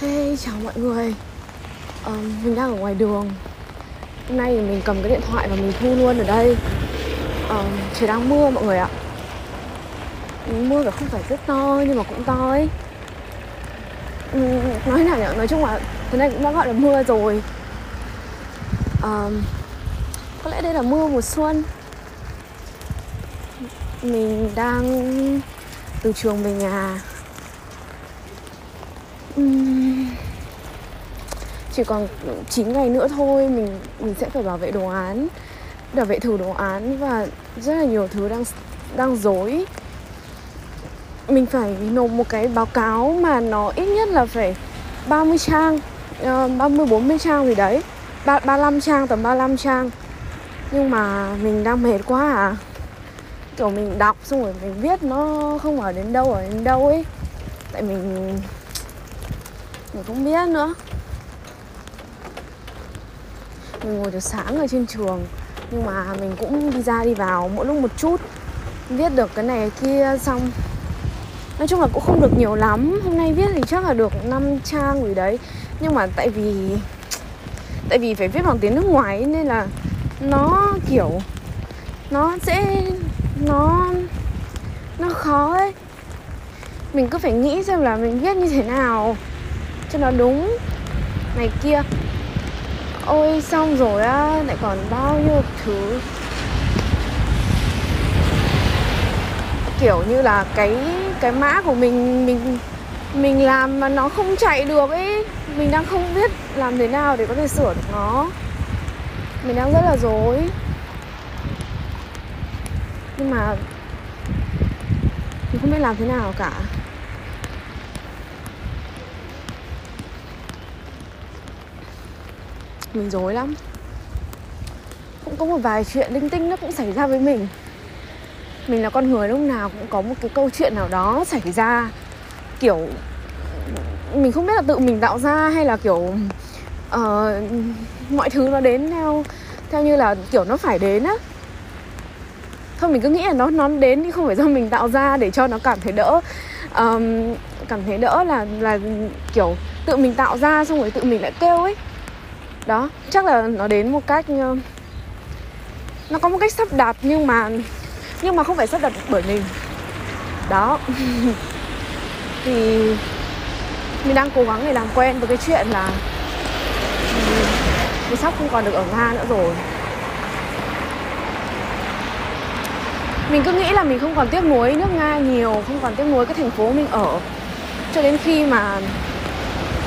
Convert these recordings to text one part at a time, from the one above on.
Hey, chào mọi người. Ờ, Mình đang ở ngoài đường. Hôm nay thì mình cầm cái điện thoại và mình thu luôn ở đây. Ờ, Trời đang mưa mọi người ạ. Mưa thì không phải rất to nhưng mà cũng to ấy. Ừm, Nói nào nhỉ, nói chung là thế này cũng đã gọi là mưa rồi. Ờ, Có lẽ đây là mưa mùa xuân. Mình đang từ trường về nhà. Chỉ còn 9 ngày nữa thôi mình mình sẽ phải bảo vệ đồ án bảo vệ thử đồ án và rất là nhiều thứ đang đang dối. Mình phải nộp một cái báo cáo mà nó ít nhất là phải 30 trang uh, 30 40 trang gì đấy. 3, 35 trang tầm 35 trang. Nhưng mà mình đang mệt quá à. Kiểu mình đọc xong rồi mình viết nó không ở đến đâu ở đến đâu ấy. Tại mình mình không biết nữa mình ngồi từ sáng ở trên trường. Nhưng mà mình cũng đi ra đi vào mỗi lúc một chút. Viết được cái này cái kia xong. Nói chung là cũng không được nhiều lắm. Hôm nay viết thì chắc là được 5 trang gì đấy. Nhưng mà tại vì tại vì phải viết bằng tiếng nước ngoài nên là nó kiểu, nó sẽ, nó nó khó ấy. Mình cứ phải nghĩ xem là mình viết như thế nào cho nó đúng này kia ôi, xong rồi á, lại còn bao nhiêu thứ. Kiểu như là cái cái mã của mình mình mình làm mà nó không chạy được ấy mình đang không biết làm thế nào để có thể sửa được nó. Mình đang rất là dối nhưng mà mình không biết làm thế nào cả. Mình dối lắm. Cũng có một vài chuyện linh tinh nó cũng xảy ra với mình. Mình là con người lúc nào cũng có một cái câu chuyện nào đó xảy ra. Kiểu mình không biết là tự mình tạo ra hay là kiểu uh, mọi thứ nó đến theo theo như là kiểu nó phải đến á. Thôi mình cứ nghĩ là nó nó đến thì không phải do mình tạo ra để cho nó cảm thấy đỡ. Um, cảm thấy đỡ là là kiểu tự mình tạo ra xong rồi tự mình lại kêu ấy đó, chắc là nó đến một cách ờ, nó có một cách sắp đặt nhưng mà nhưng mà không phải sắp đặt bởi mình. Đó. Thì mình đang cố gắng để làm quen với cái chuyện là ừ, mình sắp không còn được ở nga nữa rồi. Mình cứ nghĩ là mình không còn tiếc nuối nước nga nhiều, không còn tiếc nuối cái thành phố mình ở. Cho đến khi mà,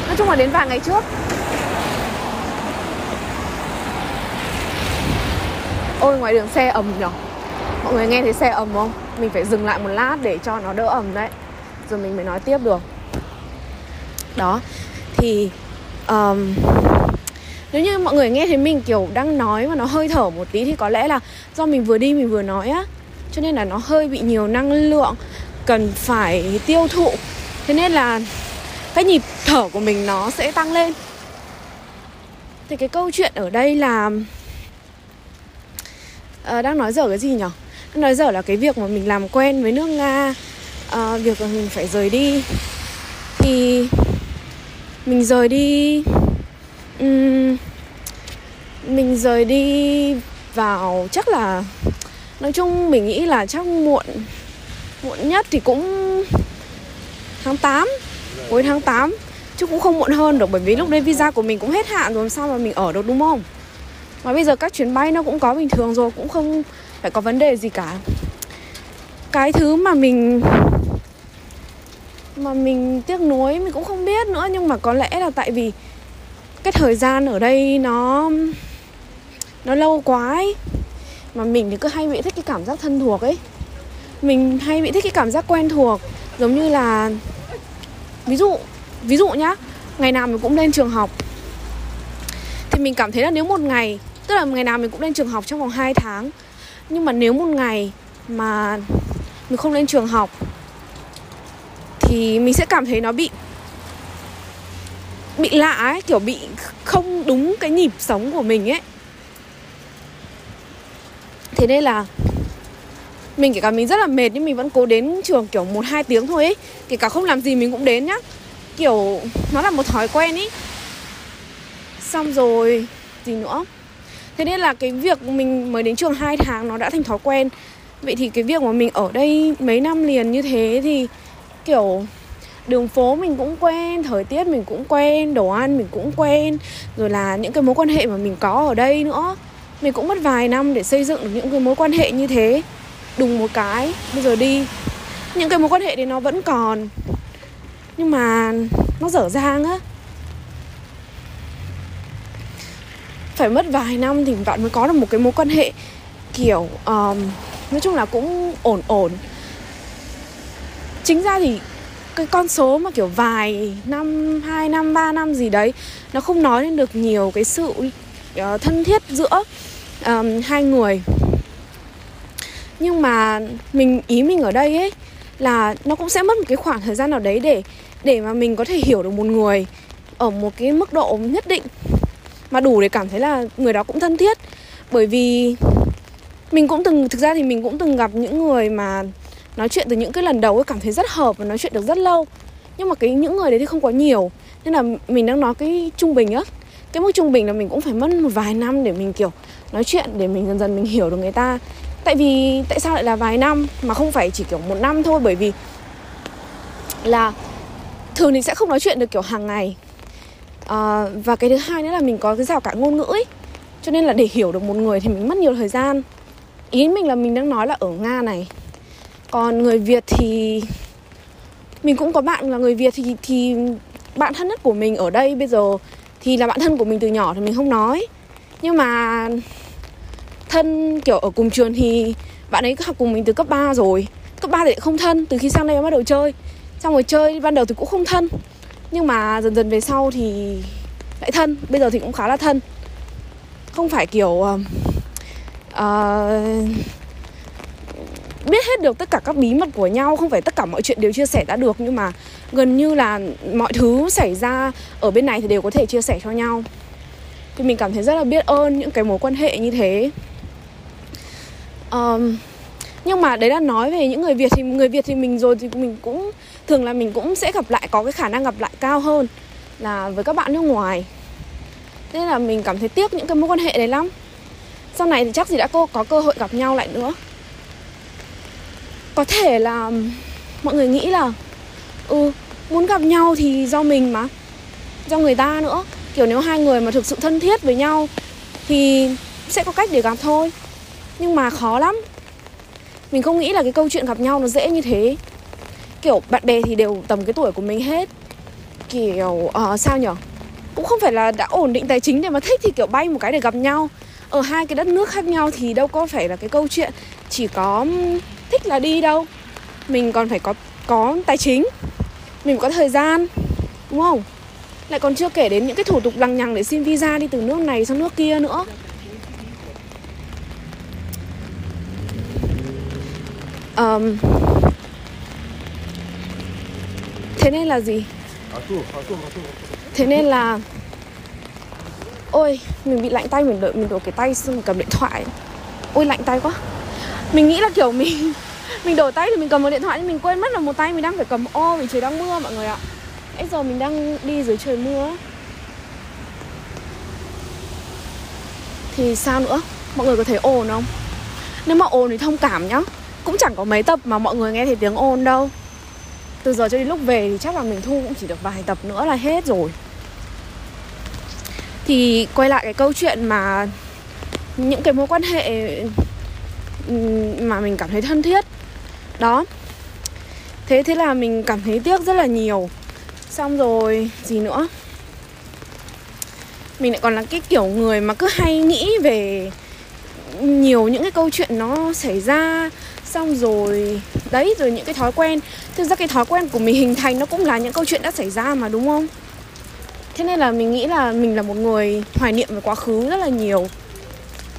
nói chung là đến vài ngày trước ôi ngoài đường xe ầm nhở? Mọi người nghe thấy xe ầm không? Mình phải dừng lại một lát để cho nó đỡ ầm đấy. Rồi mình mới nói tiếp được. Đó thì um, nếu như mọi người nghe thấy mình kiểu đang nói mà nó hơi thở một tí thì có lẽ là do mình vừa đi mình vừa nói á. Cho nên là nó hơi bị nhiều năng lượng cần phải tiêu thụ. Thế nên là cái nhịp thở của mình nó sẽ tăng lên. Thì cái câu chuyện ở đây là uh, đang nói dở cái gì nhỉ đang nói dở là cái việc mà mình làm quen với nước nga uh, việc mà mình phải rời đi. Thì mình rời đi um, mình rời đi vào chắc là nói chung mình nghĩ là chắc muộn muộn nhất thì cũng tháng 8 cuối tháng 8 chứ cũng không muộn hơn được bởi vì lúc đấy visa của mình cũng hết hạn rồi sao mà mình ở được đúng không? Mà bây giờ các chuyến bay nó cũng có bình thường rồi, cũng không phải có vấn đề gì cả. Cái thứ mà mình mà mình tiếc nuối, mình cũng không biết nữa, nhưng mà có lẽ là tại vì cái thời gian ở đây nó nó lâu quá ấy, mà mình thì cứ hay bị thích cái cảm giác thân thuộc ấy. Mình hay bị thích cái cảm giác quen thuộc, giống như là, ví dụ ví dụ nhá, ngày nào mình cũng lên trường học, thì mình cảm thấy là nếu một ngày tức là ngày nào mình cũng lên trường học trong vòng 2 tháng. Nhưng mà nếu một ngày mà mình không lên trường học, thì mình sẽ cảm thấy nó bị bị lạ ấy, kiểu bị không đúng cái nhịp sống của mình ấy. Thế nên là mình kể cả mình rất là mệt nhưng mình vẫn cố đến trường kiểu một, hai tiếng thôi ấy. Kể cả không làm gì mình cũng đến nhá. Kiểu nó là một thói quen ý xong rồi, gì nữa? Thế nên là cái việc mình mới đến trường 2 tháng nó đã thành thói quen. Vậy thì cái việc mà mình ở đây mấy năm liền như thế thì, kiểu, đường phố mình cũng quen, thời tiết mình cũng quen, đồ ăn mình cũng quen, rồi là những cái mối quan hệ mà mình có ở đây nữa. Mình cũng mất vài năm để xây dựng được những cái mối quan hệ như thế, đùng một cái, bây giờ đi. Những cái mối quan hệ đấy nó vẫn còn, nhưng mà nó dở dang á. Phải mất vài năm thì bạn mới có được một cái mối quan hệ kiểu um, nói chung là cũng ổn ổn. Chính ra thì cái con số mà kiểu vài năm hai năm ba năm gì đấy nó không nói lên được nhiều cái sự uh, thân thiết giữa um, hai người. Nhưng mà mình ý mình ở đây ấy là nó cũng sẽ mất một cái khoảng thời gian nào đấy để để mà mình có thể hiểu được một người ở một cái mức độ nhất định mà đủ để cảm thấy là người đó cũng thân thiết. Bởi vì mình cũng từng, thực ra thì mình cũng từng gặp những người mà nói chuyện từ những cái lần đầu ấy, cảm thấy rất hợp và nói chuyện được rất lâu. Nhưng mà cái những người đấy thì không có nhiều. Nên là mình đang nói cái trung bình á. Cái mức trung bình là mình cũng phải mất một vài năm để mình, kiểu, nói chuyện, để mình dần dần mình hiểu được người ta. Tại vì, tại sao lại là vài năm mà không phải chỉ, kiểu, một năm thôi? Bởi vì là thường thì sẽ không nói chuyện được, kiểu, hàng ngày à, và cái thứ hai nữa là mình có cái rào cản ngôn ngữ ấy cho nên là để hiểu được một người thì mình mất nhiều thời gian. Ý mình là mình đang nói là ở nga này. Còn người việt thì mình cũng có bạn là người việt thì thì bạn thân nhất của mình ở đây bây giờ thì là bạn thân của mình từ nhỏ thì mình không nói. Nhưng mà thân kiểu ở cùng trường thì bạn ấy học cùng mình từ cấp 3 rồi. Cấp 3 thì không thân từ khi sang đây bắt đầu chơi. Xong rồi chơi ban đầu thì cũng không thân nhưng mà dần dần về sau thì lại thân bây giờ thì cũng khá là thân. Không phải kiểu uh, uh, biết hết được tất cả các bí mật của nhau không phải tất cả mọi chuyện đều chia sẻ đã được nhưng mà gần như là mọi thứ xảy ra ở bên này thì đều có thể chia sẻ cho nhau. Thì mình cảm thấy rất là biết ơn những cái mối quan hệ như thế. Um, nhưng mà đấy là nói về những người việt thì người việt thì mình rồi thì mình cũng thường là mình cũng sẽ gặp lại, có cái khả năng gặp lại cao hơn là với các bạn nước ngoài. Nên là mình cảm thấy tiếc những cái mối quan hệ đấy lắm. Sau này thì chắc gì đã cô có cơ hội gặp nhau lại nữa. Có thể là mọi người nghĩ là ừ muốn gặp nhau thì do mình mà, do người ta nữa. Kiểu nếu hai người mà thực sự thân thiết với nhau thì sẽ có cách để gặp thôi. Nhưng mà khó lắm. Mình không nghĩ là cái câu chuyện gặp nhau nó dễ như thế kiểu bạn bè thì đều tầm cái tuổi của mình hết. Kiểu uh, sao nhở? Cũng không phải là đã ổn định tài chính để mà thích thì kiểu bay một cái để gặp nhau. Ở hai cái đất nước khác nhau thì đâu có phải là cái câu chuyện chỉ có thích là đi đâu. Mình còn phải có có tài chính. Mình có thời gian đúng không? Lại còn chưa kể đến những cái thủ tục lằng nhằng để xin visa đi từ nước này sang nước kia nữa. Um, thế nên là gì? Thế nên là, ôi, mình bị lạnh tay, mình đợi, mình đổ cái tay xong mình cầm điện thoại. Ôi, lạnh tay quá. Mình nghĩ là kiểu mình mình đổ tay thì mình cầm một điện thoại nhưng mình quên mất là một tay mình đang phải cầm. Ô vì trời đang mưa mọi người ạ. Bây giờ mình đang đi dưới trời mưa. Thì sao nữa? Mọi người có thấy ồn không? Nếu mà ồn thì thông cảm nhá. Cũng chẳng có mấy tập mà mọi người nghe thấy tiếng ồn đâu từ giờ cho đến lúc về thì chắc là mình thu cũng chỉ được vài tập nữa là hết rồi. Thì quay lại cái câu chuyện mà những cái mối quan hệ mà mình cảm thấy thân thiết. Đó. Thế thế là mình cảm thấy tiếc rất là nhiều. Xong rồi, gì nữa? Mình lại còn là cái kiểu người mà cứ hay nghĩ về nhiều những cái câu chuyện nó xảy ra xong rồi. Đấy rồi những cái thói quen. Thực ra cái thói quen của mình hình thành nó cũng là những câu chuyện đã xảy ra mà đúng không? Thế nên là mình nghĩ là mình là một người hoài niệm về quá khứ rất là nhiều.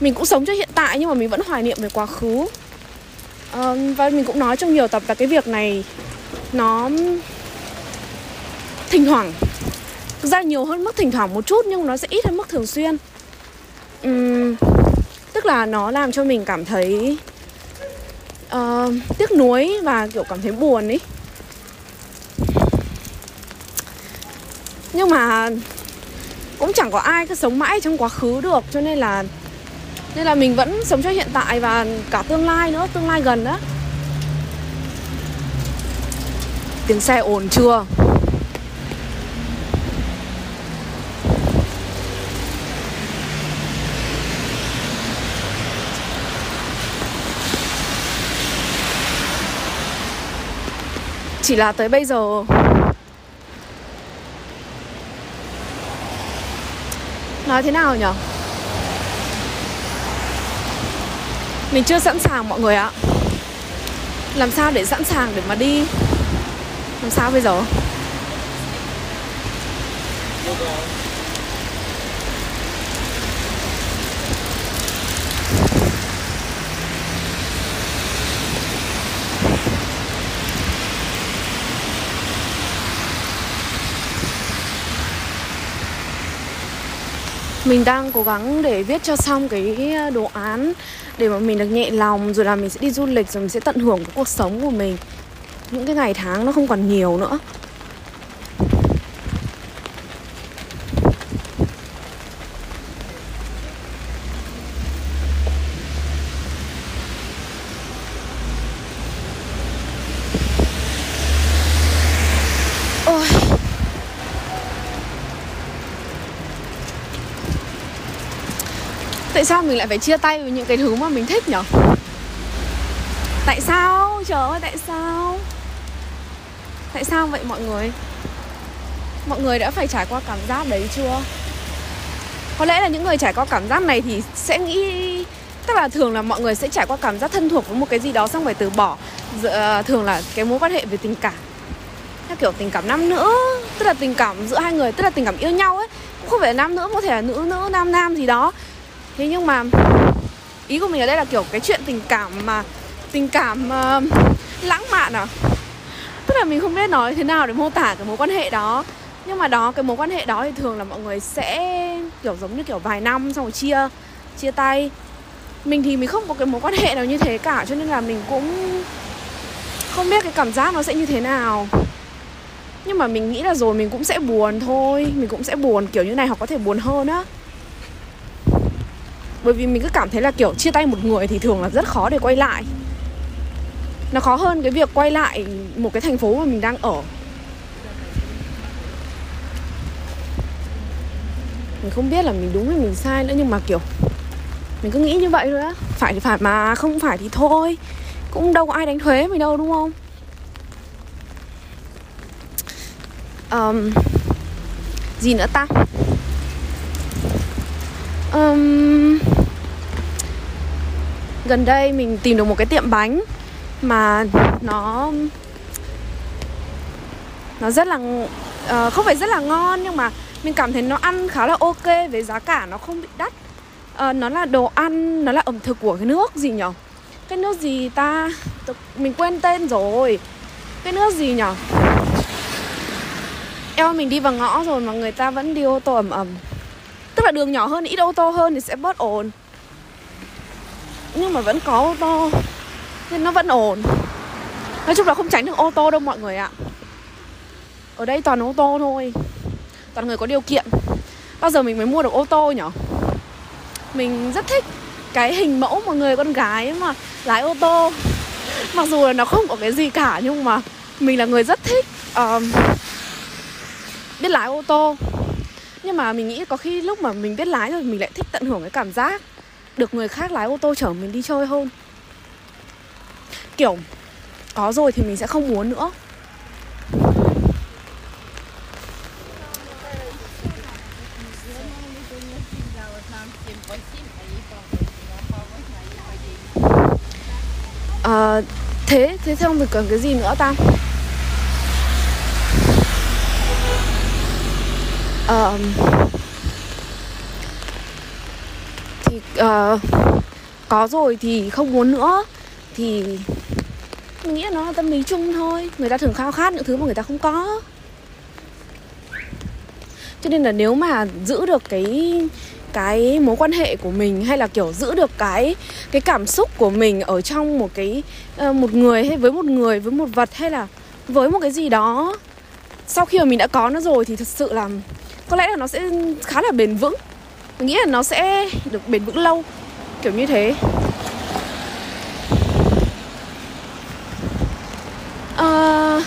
Mình cũng sống cho hiện tại nhưng mà mình vẫn hoài niệm về quá khứ. À, và mình cũng nói trong nhiều tập là cái việc này nó thỉnh thoảng. Thực ra nhiều hơn mức thỉnh thoảng một chút nhưng nó sẽ ít hơn mức thường xuyên. Uhm, tức là nó làm cho mình cảm thấy uh, tiếc nuối và kiểu cảm thấy buồn ấy. Nhưng mà cũng chẳng có ai cứ sống mãi trong quá khứ được cho nên là nên là mình vẫn sống cho hiện tại và cả tương lai nữa tương lai gần đó. Tiếng xe ồn chưa? Chỉ là tới bây giờ. Nói thế nào nhở mình chưa sẵn sàng mọi người ạ. Làm sao để sẵn sàng để mà đi? Làm sao bây giờ? Mình đang cố gắng để viết cho xong cái ờ, đồ án để mà mình được nhẹ lòng, rồi là mình sẽ đi du lịch, rồi mình sẽ tận hưởng cái cuộc sống của mình. Những cái ngày tháng nó không còn nhiều nữa. Sao mình lại phải chia tay với những cái thứ mà mình thích nhở? Tại sao? Trời ơi tại sao? Tại sao vậy mọi người? Mọi người đã phải trải qua cảm giác đấy chưa? Có lẽ là những người trải qua cảm giác này thì sẽ nghĩ Tức là thường là mọi người sẽ trải qua cảm giác thân thuộc với một cái gì đó xong phải từ bỏ ờ, Thường là cái mối quan hệ về tình cảm. Theo kiểu tình cảm nam nữ Tức là tình cảm giữa hai người Tức là tình cảm yêu nhau ấy. Cũng không phải là nam nữ, có thể là nữ nữ, nam nam gì đó thế nhưng mà ý của mình ở đây là kiểu cái chuyện tình cảm mà tình cảm uh, lãng mạn à? Tức là mình không biết nói thế nào để mô tả cái mối quan hệ đó. Nhưng mà đó cái mối quan hệ đó thì thường là mọi người sẽ kiểu giống như kiểu vài năm xong rồi chia chia tay. Mình thì mình không có cái mối quan hệ nào như thế cả cho nên là mình cũng không biết cái cảm giác nó sẽ như thế nào. Nhưng mà mình nghĩ là rồi mình cũng sẽ buồn thôi. Mình cũng sẽ buồn kiểu như này hoặc có thể buồn hơn á bởi vì mình cứ cảm thấy là kiểu chia tay một người thì thường là rất khó để quay lại. Nó khó hơn cái việc quay lại một cái thành phố mà mình đang ở. Mình không biết là mình đúng hay mình sai nữa nhưng mà kiểu mình cứ nghĩ như vậy thôi á. Phải thì phải mà không phải thì thôi. Cũng đâu có ai đánh thuế mình đâu đúng không? Um, gì nữa ta? Um, gần đây mình tìm được một cái tiệm bánh mà nó nó rất là uh, không phải rất là ngon nhưng mà mình cảm thấy nó ăn khá là ok với giá cả nó không bị đắt. Uh, nó là đồ ăn nó là ẩm thực của cái nước gì nhở? Cái nước gì ta? Mình quên tên rồi. Cái nước gì nhở? Eo mình đi vào ngõ rồi mà người ta vẫn đi ô tô ẩm ẩm. Tức là đường nhỏ hơn ít ô tô hơn thì sẽ bớt ồn nhưng mà vẫn có ô tô nên nó vẫn ổn. Nói chung là không tránh được ô tô đâu mọi người ạ. Ở đây toàn ô tô thôi. Toàn người có điều kiện. Bao giờ mình mới mua được ô tô nhở? Mình rất thích cái hình mẫu một người con gái mà lái ô tô. Mặc dù là nó không có cái gì cả nhưng mà mình là người rất thích uh, biết lái ô tô. Nhưng mà mình nghĩ có khi lúc mà mình biết lái rồi mình lại thích tận hưởng cái cảm giác được người khác lái ô tô chở mình đi chơi hơn. Kiểu có rồi thì mình sẽ không muốn nữa. À, thế thế xong thì cần cái gì nữa ta? Uh, thì uh, có rồi thì không muốn nữa. Thì mình nghĩ là nó là tâm lý chung thôi. Người ta thường khao khát những thứ mà người ta không có. Cho nên là nếu mà giữ được cái cái mối quan hệ của mình hay là kiểu giữ được cái cái cảm xúc của mình ở trong một cái ờ, một người hay với một người với một vật hay là với một cái gì đó sau khi mà mình đã có nó rồi thì thật sự là có lẽ là nó sẽ khá là bền vững mình nghĩ là nó sẽ được bền vững lâu kiểu như thế. À,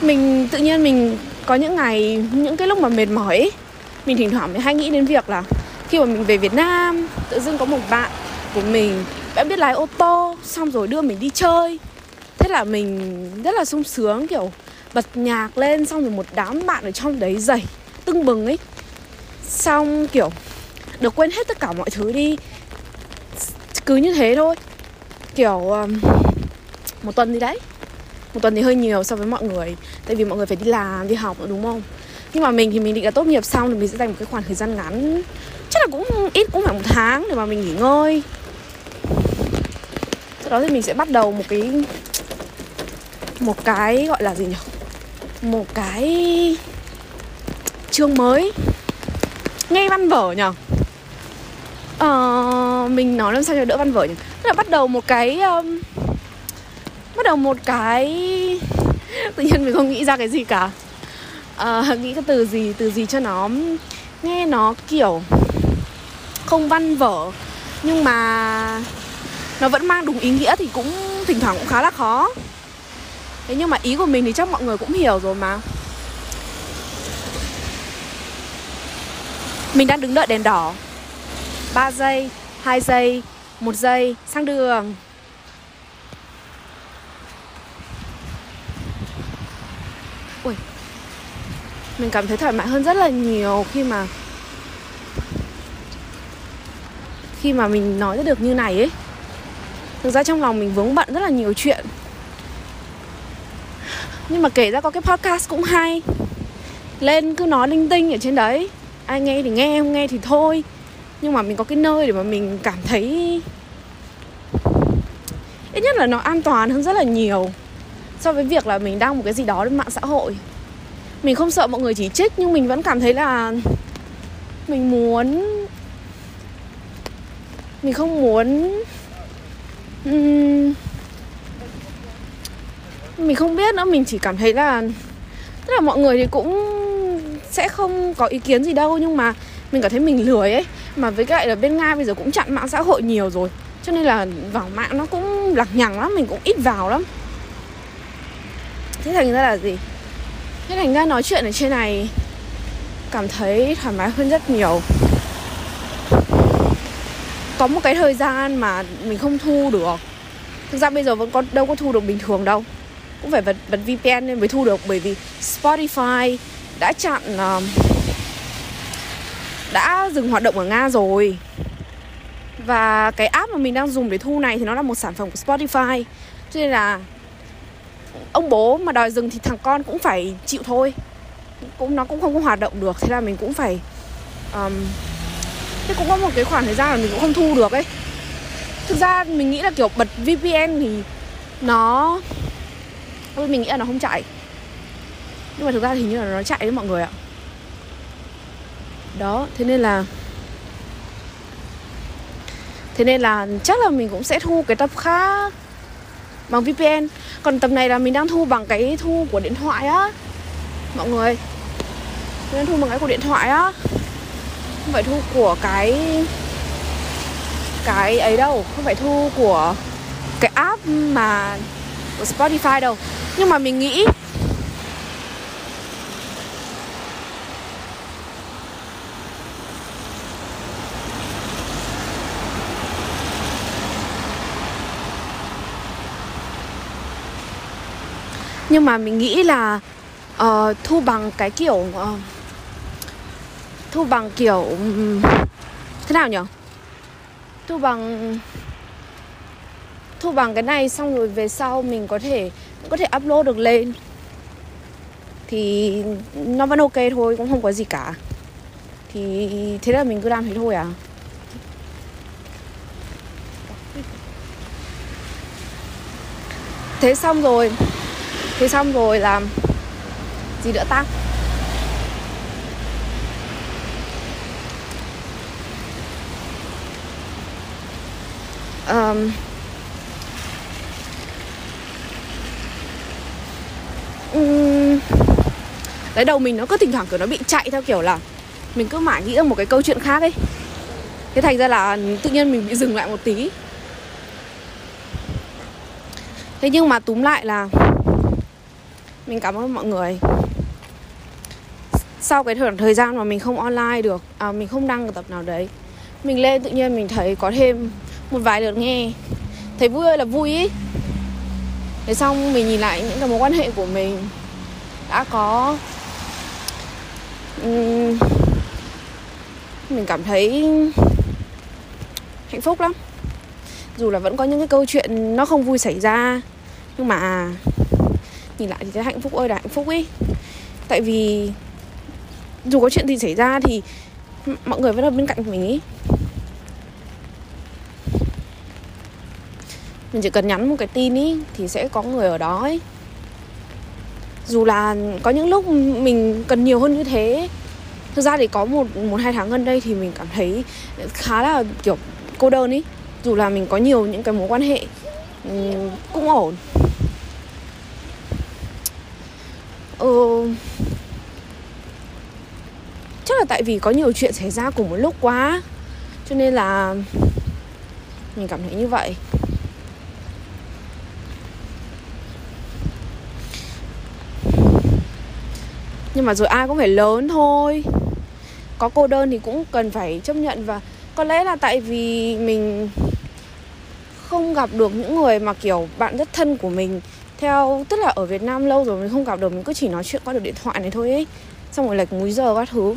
mình tự nhiên mình có những ngày những cái lúc mà mệt mỏi ấy, mình thỉnh thoảng mình hay nghĩ đến việc là khi mà mình về Việt Nam tự dưng có một bạn của mình đã biết lái ô tô xong rồi đưa mình đi chơi. Thế là mình rất là sung sướng kiểu bật nhạc lên xong rồi một đám bạn ở trong đấy dày tưng bừng ấy xong kiểu được quên hết tất cả mọi thứ đi. Cứ như thế thôi. Kiểu um, một tuần gì đấy. Một tuần thì hơi nhiều so với mọi người. Tại vì mọi người phải đi làm đi học nữa đúng không? Nhưng mà mình thì mình định là tốt nghiệp xong thì mình sẽ dành một cái khoảng thời gian ngắn. Chắc là cũng ít cũng phải một tháng để mà mình nghỉ ngơi. Sau đó thì mình sẽ bắt đầu một cái một cái gọi là gì nhỉ? Một cái chương mới nghe văn vở nhở? ờ, mình nói làm sao cho đỡ văn vở nhỉ? Tức là bắt đầu một cái um, bắt đầu một cái tự nhiên mình không nghĩ ra cái gì cả. À, nghĩ cái từ gì từ gì cho nó nghe nó kiểu không văn vở nhưng mà nó vẫn mang đúng ý nghĩa thì cũng thỉnh thoảng cũng khá là khó. Thế nhưng mà ý của mình thì chắc mọi người cũng hiểu rồi mà. Mình đang đứng đợi đèn đỏ. 3 giây 2 giây 1 giây sang đường. Ui Mình cảm thấy thoải mái hơn rất là nhiều khi mà Khi mà mình nói ra được như này ấy. Thực ra trong lòng mình vướng bận rất là nhiều chuyện. Nhưng mà kể ra có cái podcast cũng hay. Lên cứ nói linh tinh ở trên đấy Ai nghe thì nghe, không nghe thì thôi. Nhưng mà mình có cái nơi để mà mình cảm thấy Ít nhất là nó an toàn hơn rất là nhiều So với việc là mình đăng một cái gì đó lên mạng xã hội. Mình không sợ mọi người chỉ trích Nhưng mình vẫn cảm thấy là Mình muốn Mình không muốn mình không biết nữa mình chỉ cảm thấy là tức là mọi người thì cũng sẽ không có ý kiến gì đâu, nhưng mà mình cảm thấy mình lười ấy. Mà với lại là bên nga bây giờ cũng chặn mạng xã hội nhiều rồi. Cho nên là vào mạng nó cũng lằng nhằng lắm, mình cũng ít vào lắm. Thế thành ra là gì? Thế thành ra nói chuyện ở trên này, cảm thấy thoải mái hơn rất nhiều. Có một cái thời gian mà mình không thu được. Thực ra bây giờ vẫn có, đâu có thu được bình thường đâu. Cũng phải bật bật VPN nên mới thu được, bởi vì Spotify đã chặn uh, đã dừng hoạt động ở Nga rồi. Và cái app mà mình đang dùng để thu này thì nó là một sản phẩm của Spotify. Cho nên là ông bố mà đòi dừng thì thằng con cũng phải chịu thôi. Cũng nó cũng không có hoạt động được thế là mình cũng phải um, thế cũng có một cái khoảng thời gian là mình cũng không thu được ấy. Thực ra mình nghĩ là kiểu bật VPN thì nó mình nghĩ là nó không chạy nhưng mà thực ra thì như là nó chạy đấy mọi người ạ. Đó, thế nên là thế nên là chắc là mình cũng sẽ thu cái tập khác bằng VPN còn tập này là mình đang thu bằng cái thu của điện thoại á. Mọi người. Mình đang thu bằng cái của điện thoại á. Không phải thu của cái cái ấy đâu. Không phải thu của cái app mà của Spotify đâu. Nhưng mà mình nghĩ nhưng mà mình nghĩ là uh, thu bằng cái kiểu uh, thu bằng kiểu ừ, thế nào nhỉ thu bằng thu bằng cái này xong rồi về sau mình có thể có thể upload được lên. Thì nó vẫn ok thôi cũng không có gì cả. Thì thế là mình cứ làm thế thôi à? Thế xong rồi thế xong rồi làm gì nữa ta? Um, um, cái đầu mình nó cứ thỉnh thoảng kiểu nó bị chạy theo kiểu là mình cứ mãi nghĩ ra một cái câu chuyện khác ấy. Thế thành ra là tự nhiên mình bị dừng lại một tí. Thế nhưng mà túm lại là mình cảm ơn mọi người. Sau cái thời, thời gian mà mình không online được à, mình không đăng tập nào đấy mình lên tự nhiên mình thấy có thêm một vài lượt nghe. Thấy vui ơi là vui ý. Thế xong mình nhìn lại những cái mối quan hệ của mình đã có. Mình cảm thấy hạnh phúc lắm. Dù là vẫn có những cái câu chuyện nó không vui xảy ra nhưng mà nhìn lại thì thấy hạnh phúc ơi là hạnh phúc ấy tại vì dù có chuyện gì xảy ra thì mọi người vẫn ở bên cạnh mình ý. Mình chỉ cần nhắn một cái tin ý thì sẽ có người ở đó ấy dù là có những lúc mình cần nhiều hơn như thế, thực ra thì có một một hai tháng gần đây thì mình cảm thấy khá là, kiểu, cô đơn ý. Dù là mình có nhiều những cái mối quan hệ cũng ổn. Ừ, chắc là tại vì có nhiều chuyện xảy ra cùng một lúc quá cho nên là mình cảm thấy như vậy. Nhưng mà rồi ai cũng phải lớn thôi. Có cô đơn thì cũng cần phải chấp nhận và có lẽ là tại vì mình không gặp được những người mà kiểu bạn rất thân của mình theo, tức là ở Việt Nam lâu rồi mình không gặp được, mình cứ chỉ nói chuyện qua được điện thoại này thôi ấy. Xong rồi lệch múi giờ các thứ.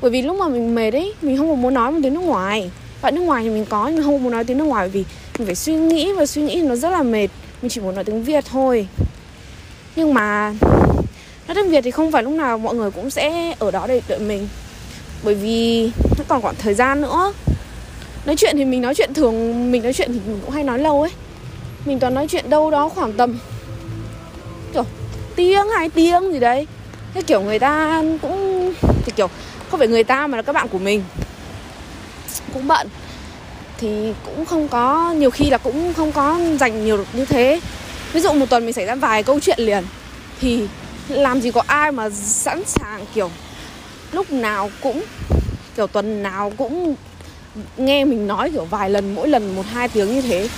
Bởi vì lúc mà mình mệt ấy, mình không muốn nói một tiếng nước ngoài. Bạn nước ngoài thì mình có, nhưng mình không muốn nói tiếng nước ngoài vì mình phải suy nghĩ và suy nghĩ nó rất là mệt. Mình chỉ muốn nói tiếng việt thôi. Nhưng mà, nói tiếng việt thì không phải lúc nào mọi người cũng sẽ ở đó để đợi mình. Bởi vì nó còn khoảng thời gian nữa. Nói chuyện thì mình nói chuyện thường, mình nói chuyện thì mình cũng hay nói lâu ấy. Mình toàn nói chuyện đâu đó khoảng tầm tiếng, hai tiếng gì đấy. Thế kiểu người ta cũng, thì kiểu không phải người ta mà là các bạn của mình. Cũng bận. Thì cũng không có, nhiều khi là cũng không có dành nhiều như thế. Ví dụ một tuần mình xảy ra vài câu chuyện liền, thì làm gì có ai mà sẵn sàng kiểu lúc nào cũng, kiểu tuần nào cũng nghe mình nói kiểu vài lần, mỗi lần một hai tiếng như thế.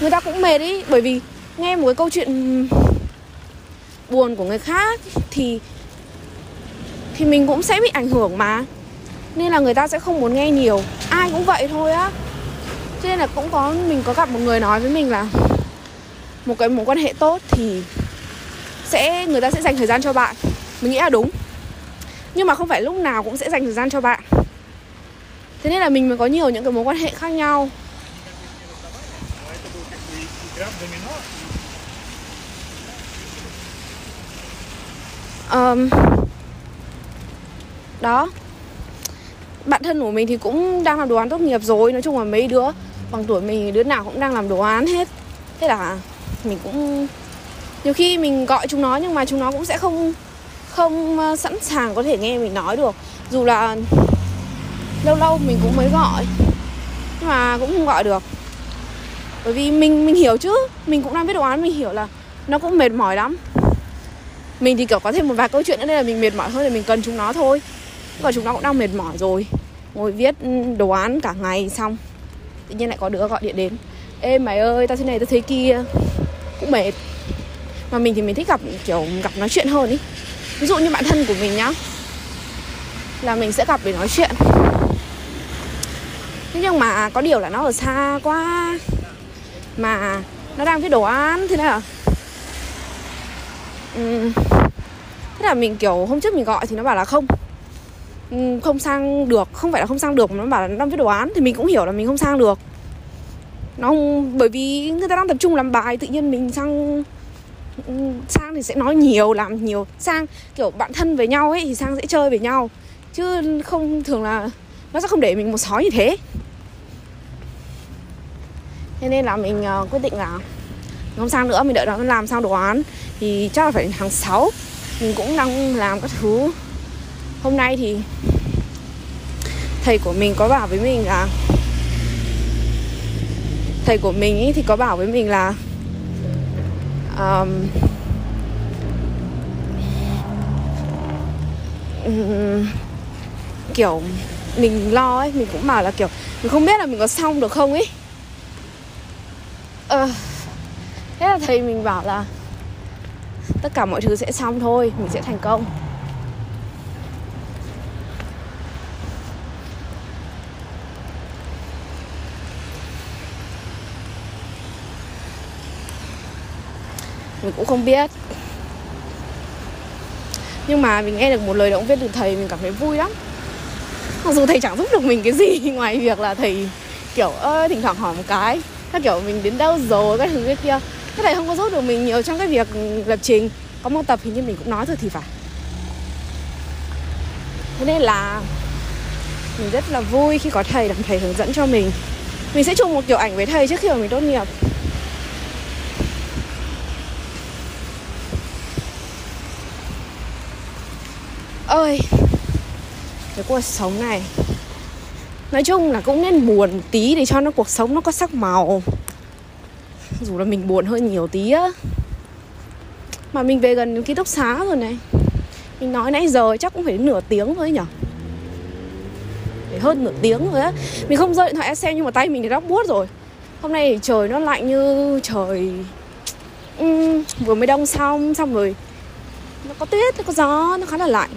Người ta cũng mệt ý, bởi vì nghe một cái câu chuyện buồn của người khác thì thì mình cũng sẽ bị ảnh hưởng mà. Nên là người ta sẽ không muốn nghe nhiều. Ai cũng vậy thôi á. Cho nên là cũng có, mình có gặp một người nói với mình là một cái mối quan hệ tốt thì sẽ, người ta sẽ dành thời gian cho bạn. Mình nghĩ là đúng. Nhưng mà không phải lúc nào cũng sẽ dành thời gian cho bạn. Thế nên là mình mới có nhiều những cái mối quan hệ khác nhau. Um, đó. Bạn thân của mình thì cũng đang làm đồ án tốt nghiệp rồi nói chung là mấy đứa bằng tuổi mình đứa nào cũng đang làm đồ án hết. Thế là mình cũng nhiều khi mình gọi chúng nó nhưng mà chúng nó cũng sẽ không không ờ, sẵn sàng có thể nghe mình nói được. Dù là lâu lâu mình cũng mới gọi nhưng mà cũng không gọi được. Bởi vì mình mình hiểu chứ mình cũng đang viết đồ án mình hiểu là nó cũng mệt mỏi lắm mình thì kiểu có thêm một vài câu chuyện nữa nên là mình mệt mỏi hơn thì mình cần chúng nó thôi. Còn chúng nó cũng đang mệt mỏi rồi. Ngồi viết ừ, đồ án cả ngày xong. Tự nhiên lại có đứa gọi điện đến. Ê mày ơi tao thế này tao thế kia. Cũng mệt. Mà mình thì mình thích gặp kiểu gặp nói chuyện hơn ý. Ví dụ như bạn thân của mình nhá là mình sẽ gặp để nói chuyện. Thế nhưng mà có điều là nó ở xa quá mà nó đang viết đồ án thế là um, thế là mình kiểu hôm trước mình gọi thì nó bảo là không. Ừ, không sang được không phải là không sang được mà nó bảo là nó đang viết đồ án thì mình cũng hiểu là mình không sang được. Nó không bởi vì người ta đang tập trung làm bài tự nhiên mình sang ừ, sang thì sẽ nói nhiều làm nhiều. Sang kiểu bạn thân với nhau ấy thì sang sẽ chơi với nhau. Chứ không thường là nó sẽ không để mình một sói như thế. Thế nên là mình uh, quyết định là không sang nữa mình đợi nó làm xong đồ án. Thì chắc là phải tháng 6 mình cũng đang làm các thứ. Hôm nay thì thầy của mình có bảo với mình là thầy của mình ý thì có bảo với mình là um, um, kiểu mình lo ấy mình cũng bảo là kiểu mình không biết là mình có xong được không ấy. Ờ, thế là thầy mình bảo là tất cả mọi thứ sẽ xong thôi, mình sẽ thành công. Mình cũng không biết. Nhưng mà mình nghe được một lời động viên từ thầy, mình cảm thấy vui lắm. Mặc dù thầy chẳng giúp được mình cái gì, ngoài việc là thầy, kiểu, ơ, thỉnh thoảng hỏi một cái, các kiểu mình đến đâu rồi, các thứ cái kia. Thế thầy không có giúp được mình nhiều trong cái việc lập trình. Có một tập thì như mình cũng nói rồi thì phải. Thế nên là mình rất là vui khi có thầy làm thầy hướng dẫn cho mình. Mình sẽ chụp một kiểu ảnh với thầy trước khi mà mình tốt nghiệp. Ơi cái cuộc sống này. Nói chung là cũng nên buồn một tí để cho nó cuộc sống nó có sắc màu dù là mình buồn hơn nhiều tí á. Mà mình về gần ký túc xá rồi này. Mình nói nãy giờ chắc cũng phải đến nửa tiếng thôi nhở? Phải hơn nửa tiếng rồi á. Mình không rơi điện thoại xem nhưng mà tay mình thì đắp buốt rồi. Hôm nay thì trời nó lạnh như trời. Uhm, vừa mới đông xong xong rồi nó có tuyết nó có gió nó khá là lạnh.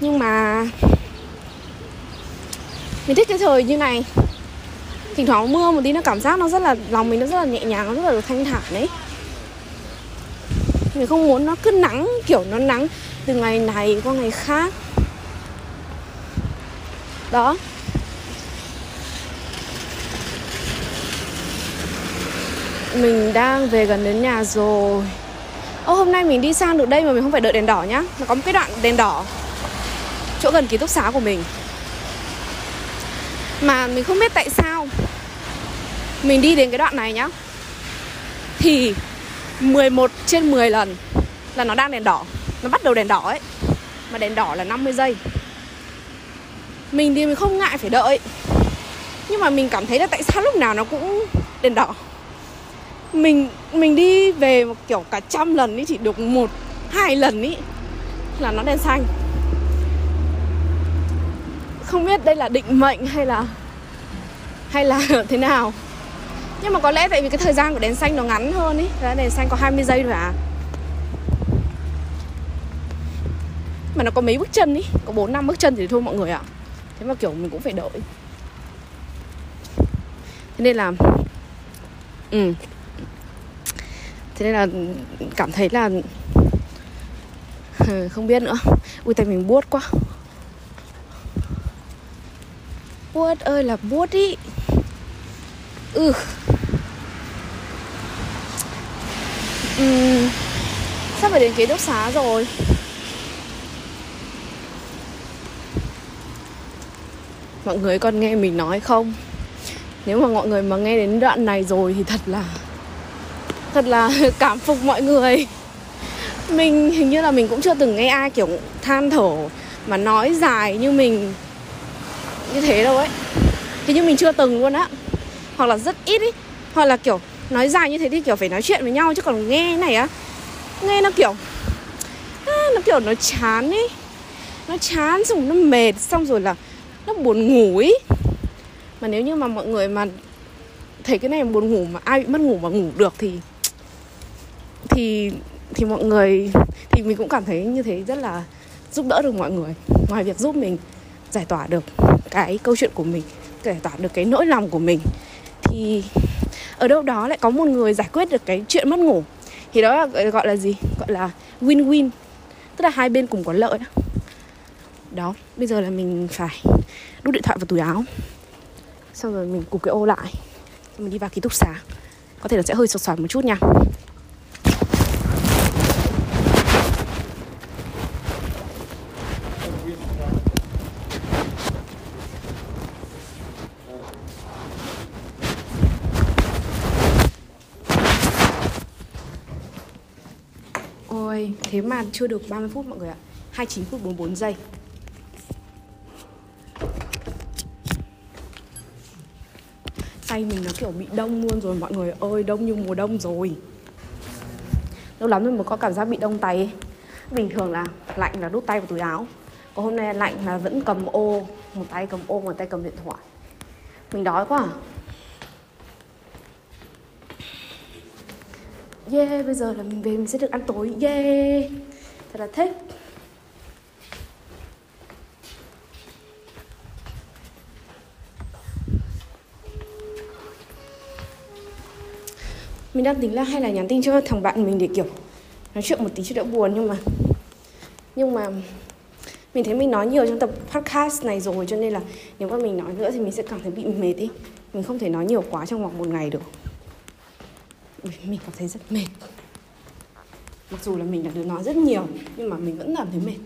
Nhưng mà mình thích cái thời như này thỉnh thoảng mưa một tí nó cảm giác nó rất là, lòng mình nó rất là nhẹ nhàng, nó rất là được thanh thản đấy mình không muốn nó cứ nắng, kiểu nó nắng từ ngày này qua ngày khác. Đó. Mình đang về gần đến nhà rồi. Ô, hôm nay mình đi sang được đây mà mình không phải đợi đèn đỏ nhá. Nó có một cái đoạn đèn đỏ, chỗ gần ký túc xá của mình. Mà mình không biết tại sao mình đi đến cái đoạn này nhá. Thì 11 trên 10 lần là nó đang đèn đỏ. Nó bắt đầu đèn đỏ ấy. Mà đèn đỏ là 50 giây. Mình thì mình không ngại phải đợi. Nhưng mà mình cảm thấy là tại sao lúc nào nó cũng đèn đỏ? Mình mình đi về một kiểu cả trăm lần ý chỉ được một, hai lần ý là nó đèn xanh. Không biết đây là định mệnh hay là hay là thế nào nhưng mà có lẽ tại vì cái thời gian của đèn xanh nó ngắn hơn ý. Đèn xanh có 20 giây thôi à mà nó có mấy bước chân ý. Có bốn, năm bước chân thì thôi mọi người ạ. Thế mà kiểu mình cũng phải đợi. Thế nên là ừ. Thế nên là cảm thấy là không biết nữa. Ui, tay mình buốt quá. Buốt ơi là buốt ý. Ừ. uhm, sắp phải đến ký túc xá rồi. Mọi người còn nghe mình nói không? Nếu mà mọi người mà nghe đến đoạn này rồi thì thật là thật là cảm phục mọi người. Mình hình như là mình cũng chưa từng nghe ai kiểu than thở mà nói dài như mình như thế đâu ấy. Thì như mình chưa từng luôn á. Hoặc là rất ít ý. Hoặc là kiểu nói dài như thế thì kiểu phải nói chuyện với nhau chứ còn nghe này á nghe nó kiểu à, nó kiểu nó chán ấy. Nó chán xong nó mệt xong rồi là nó buồn ngủ ấy. Mà nếu như mà mọi người mà thấy cái này buồn ngủ mà ai bị mất ngủ mà ngủ được thì thì thì mọi người thì mình cũng cảm thấy như thế rất là giúp đỡ được mọi người. Ngoài việc giúp mình giải tỏa được cái câu chuyện của mình giải tỏa được cái nỗi lòng của mình thì ở đâu đó lại có một người giải quyết được cái chuyện mất ngủ. Thì đó là, gọi là gì? Gọi là win win tức là hai bên cùng có lợi đó. Đó, bây giờ là mình phải đút điện thoại vào túi áo. Xong rồi mình cụp cái ô lại. Mình đi vào ký túc xá. Có thể là sẽ hơi sột soạt một chút nha. Ôi, thế mà chưa được 30 phút mọi người ạ. 29 phút 44 giây. Tay mình nó kiểu bị đông luôn rồi mọi người ơi Đông như mùa đông rồi. Lâu lắm rồi mới có cảm giác bị đông tay bình thường là lạnh là đút tay vào túi áo. Còn hôm nay lạnh là vẫn cầm ô một tay cầm ô một tay cầm điện thoại. Mình đói quá à. Yeah, bây giờ là mình về mình sẽ được ăn tối. Yeah. Thật là thích. Mình đang tính là hay là nhắn tin cho thằng bạn mình để, kiểu, nói chuyện một tí cho đỡ buồn, nhưng mà nhưng mà mình thấy mình nói nhiều trong tập podcast này rồi, cho nên là nếu mà mình nói nữa thì mình sẽ cảm thấy bị mệt ý mình không thể nói nhiều quá trong vòng một ngày được mình cảm thấy rất mệt. Mặc dù là mình đã được nói rất nhiều, nhưng mà mình vẫn cảm thấy mệt.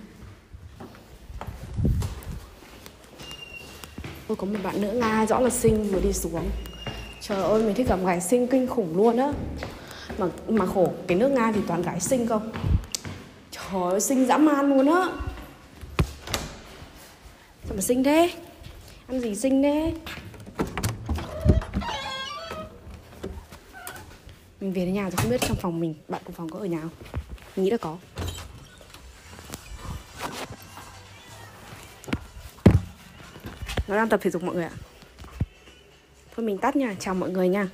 Tôi có một bạn nữ nga rõ là sinh vừa đi xuống. Trời ơi, mình thích gặp gái sinh kinh khủng luôn á. Mà mà khổ, cái nước nga thì toàn gái sinh không trời ơi sinh dã man luôn á. Sao mà sinh thế? Ăn gì sinh thế? Mình về đến nhà rồi không biết trong phòng mình, bạn cùng phòng có ở nhà không? Mình nghĩ là có. Nó đang tập thể dục mọi người ạ. Thôi mình tắt nha. Chào mọi người nha.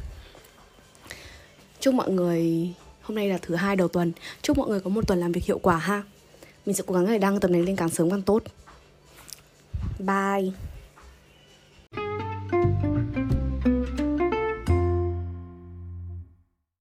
Chúc mọi người, hôm nay là thứ hai đầu tuần. Chúc mọi người có một tuần làm việc hiệu quả ha. Mình sẽ cố gắng để đăng tập này lên càng sớm càng tốt. Bye.